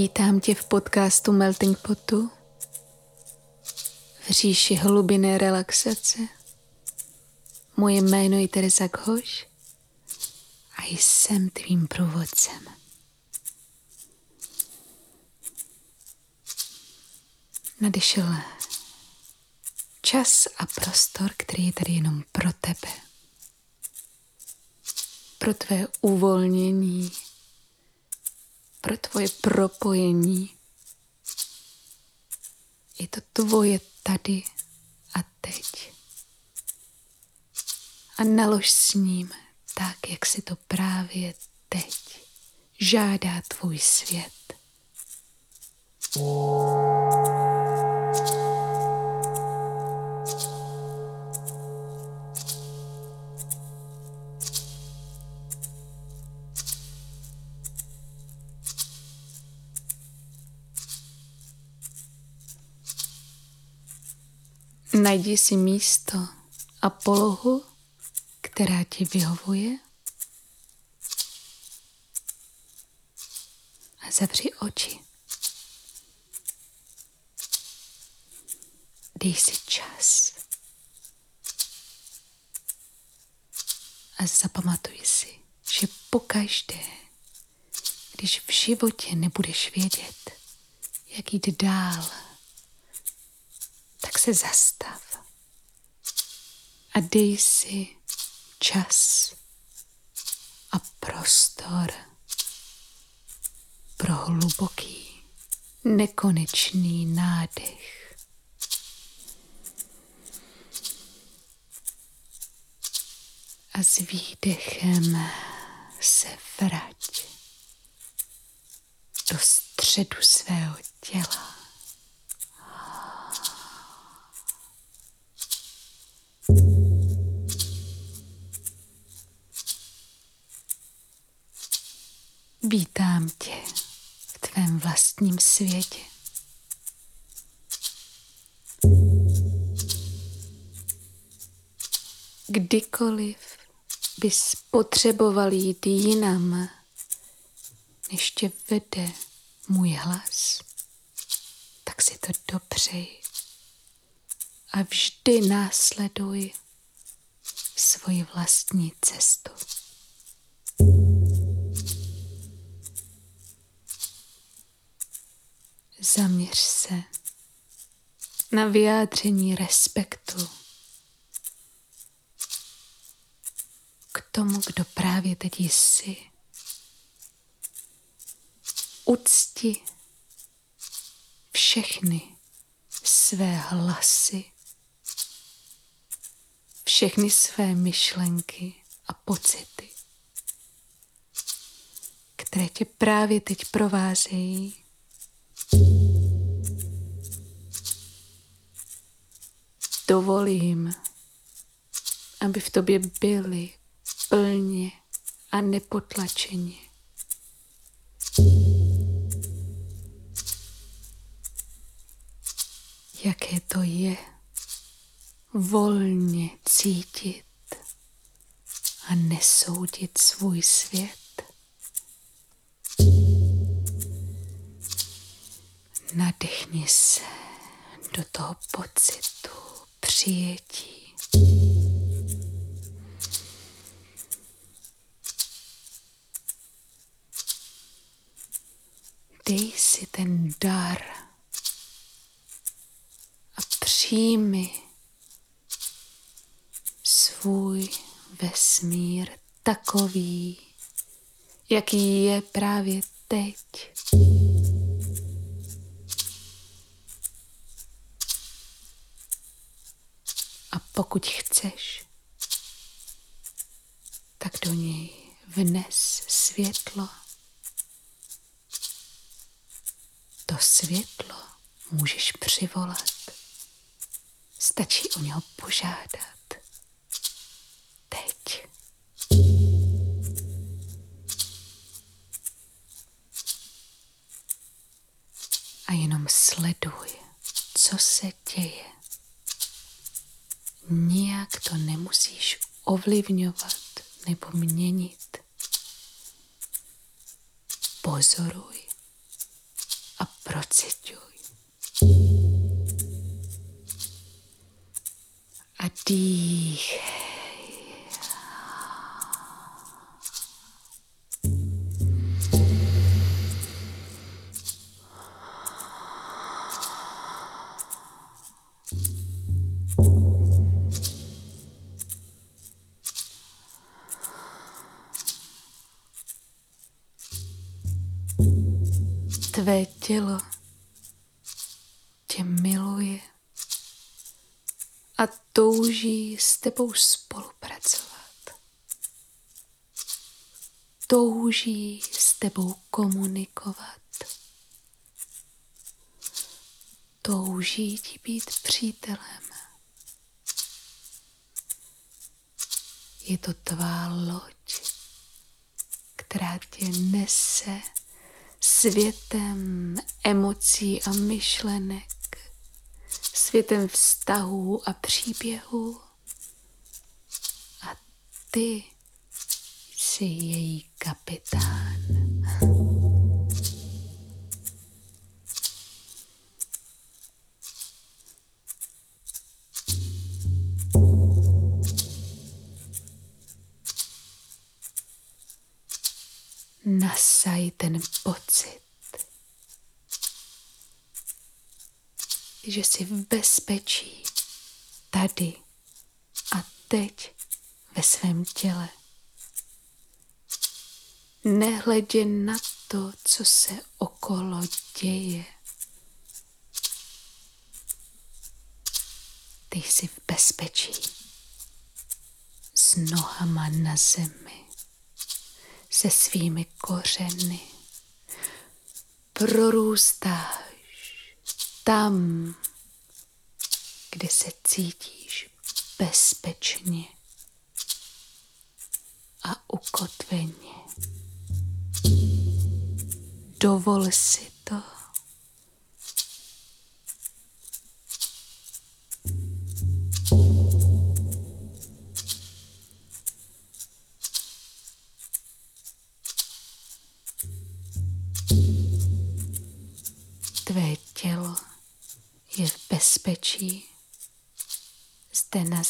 Vítám tě v podcastu Melting Potu v říši hlubinné relaxace. Moje jméno je Teresa Ghoš a jsem tvým průvodcem. Nadešel čas a prostor, který je tady jenom pro tebe. Pro tvé uvolnění, pro tvoje propojení. Je to tvoje tady a teď. A nalož s ním tak, jak si to právě teď žádá tvůj svět. Najdi si místo a polohu, která ti vyhovuje a zavři oči. Dej si čas a zapamatuj si, že pokaždé, když v životě nebudeš vědět, jak jít dál, se zastav a dej si čas a prostor pro hluboký, nekonečný nádech. A s výdechem se vrať do středu svého těla. Vítám tě v tvém vlastním světě. Kdykoliv bys potřeboval jít jinam, než tě vede můj hlas, tak si to dopřej a vždy následuj svoji vlastní cestu. Zaměř se na vyjádření respektu k tomu, kdo právě teď jsi. Ucti všechny své hlasy, všechny své myšlenky a pocity, které tě právě teď provázejí dovolím, aby v tobě byly plně a nepotlačeně. Jaké to je volně cítit a nesoudit svůj svět. Nadechni se do toho pocitu přijetí. Dej si ten dar a přijmi svůj vesmír takový, jaký je právě teď. Pokud chceš, tak do něj vnes světlo. To světlo můžeš přivolat. Stačí o něho požádat. Teď. A jenom sleduj, co se děje. Nijak to nemusíš ovlivňovat nebo měnit. Pozoruj Procituj. A dýchej. Tvé tělo tě miluje a touží s tebou spolupracovat. Touží s tebou komunikovat. Touží ti být přítelem. Je to tvá loď, která tě nese světem emocí a myšlenek, světem vztahů a příběhů. A ty jsi její kapitán. Ten pocit, že jsi v bezpečí tady a teď ve svém těle. Nehledě na to, co se okolo děje. Ty jsi v bezpečí s nohama na zemi se svými kořeny. Prorůstáš tam, kde se cítíš bezpečně a ukotveně. Dovol si to.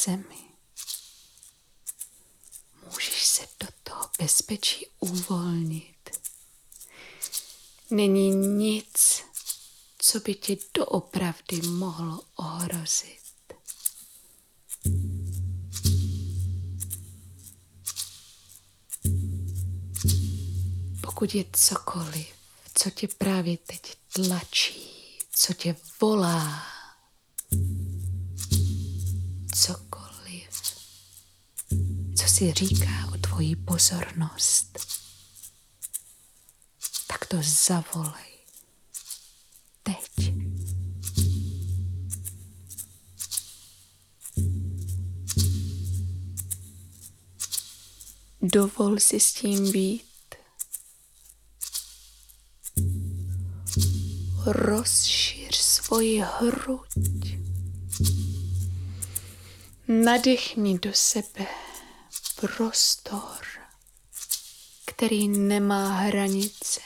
Zemi. Můžeš se do toho bezpečí uvolnit. Není nic, co by tě doopravdy mohlo ohrozit. Pokud je cokoliv, co tě právě teď tlačí, co tě volá. Si říká o tvoji pozornost, tak to zavolej. Teď. Dovol si s tím být rozšíř svoji hruď. Nadechni do sebe prostor, který nemá hranice.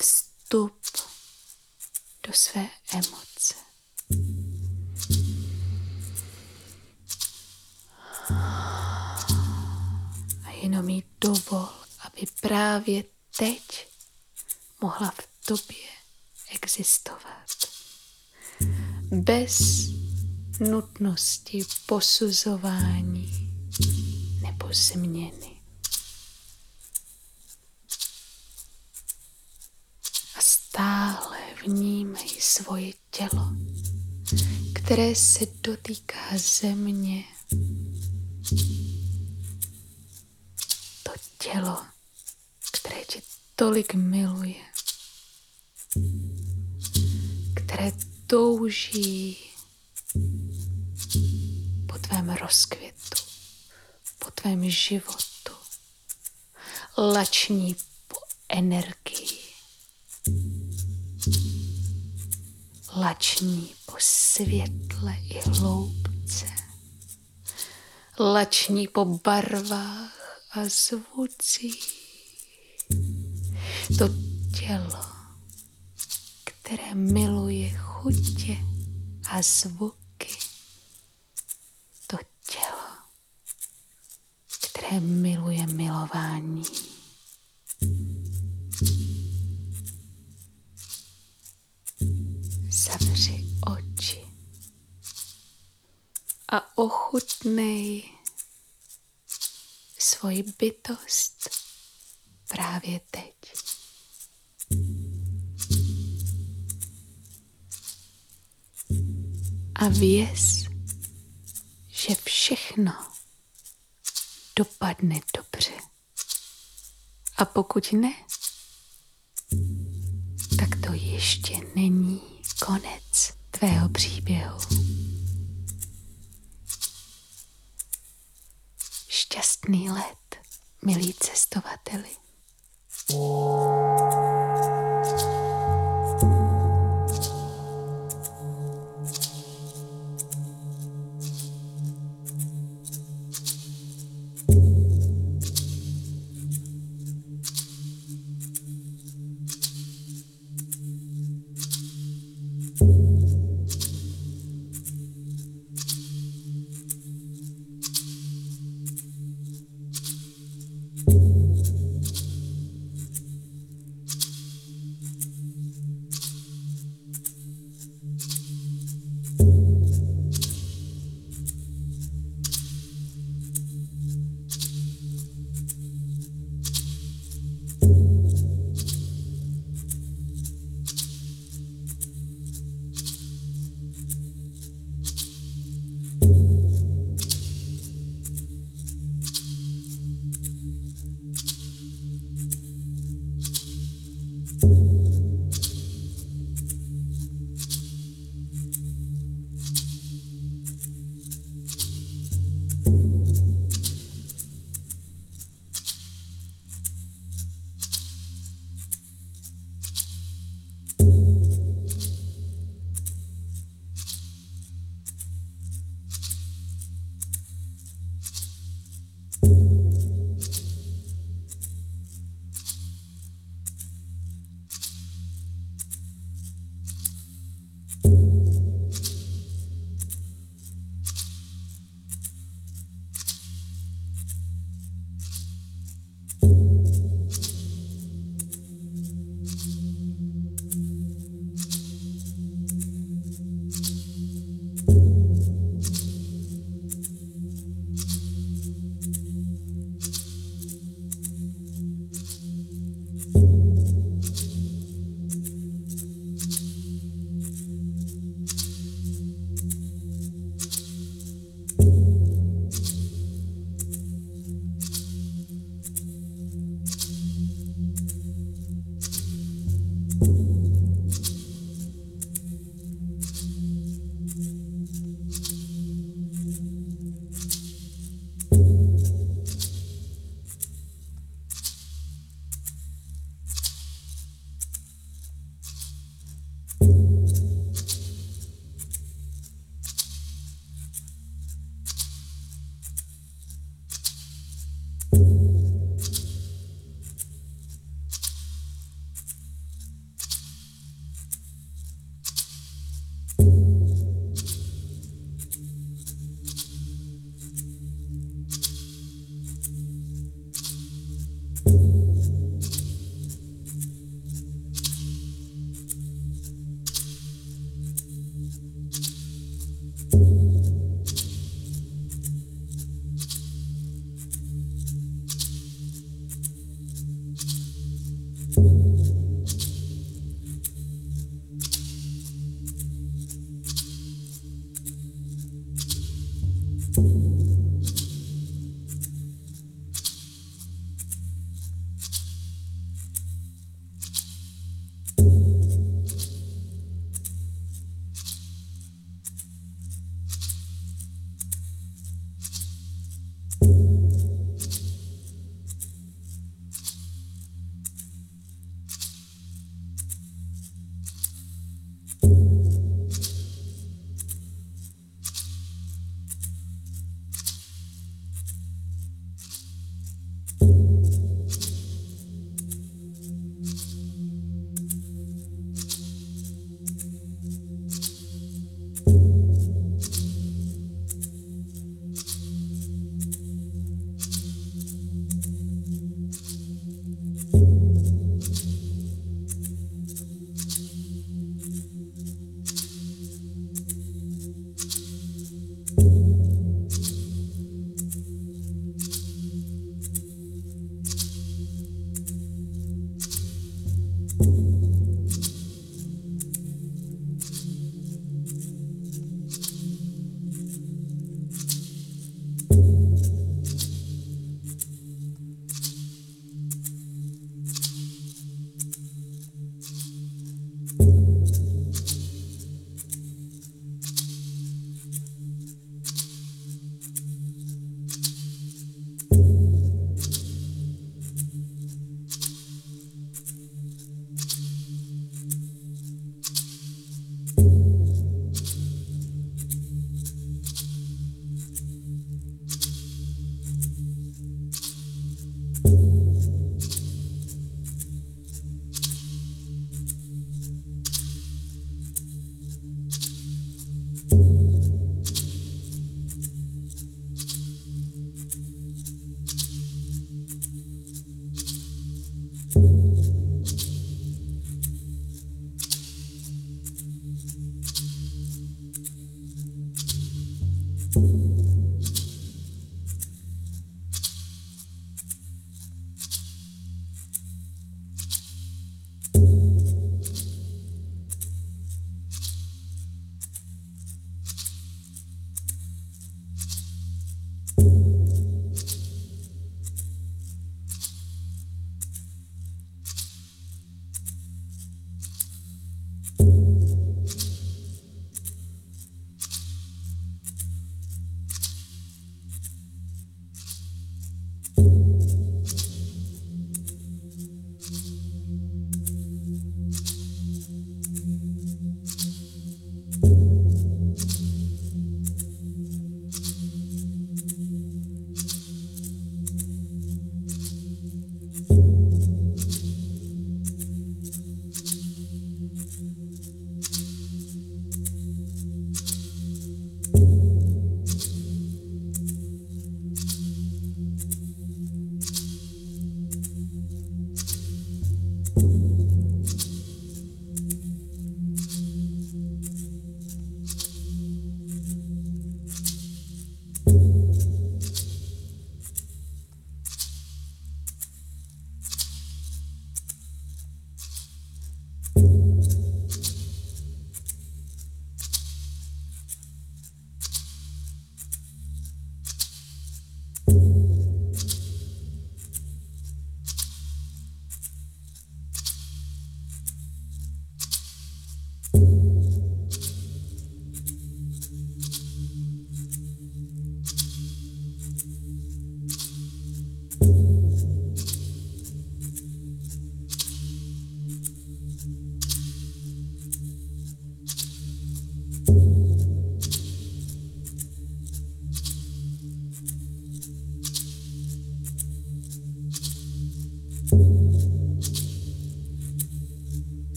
Vstup do své emoce. jenom jí dovol, aby právě teď mohla v tobě existovat. Bez nutnosti posuzování nebo změny. A stále vnímej svoje tělo, které se dotýká země tělo, které tě tolik miluje, které touží po tvém rozkvětu, po tvém životu, lační po energii, lační po světle i hloubce. lační po barvách a zvucích. To tělo, které miluje chutě a zvuky. To tělo, které miluje milování. Zavři oči a ochutnej svoji bytost právě teď. A věz, že všechno dopadne dobře. A pokud ne, tak to ještě není konec tvého příběhu. Šťastný let, milí cestovateli.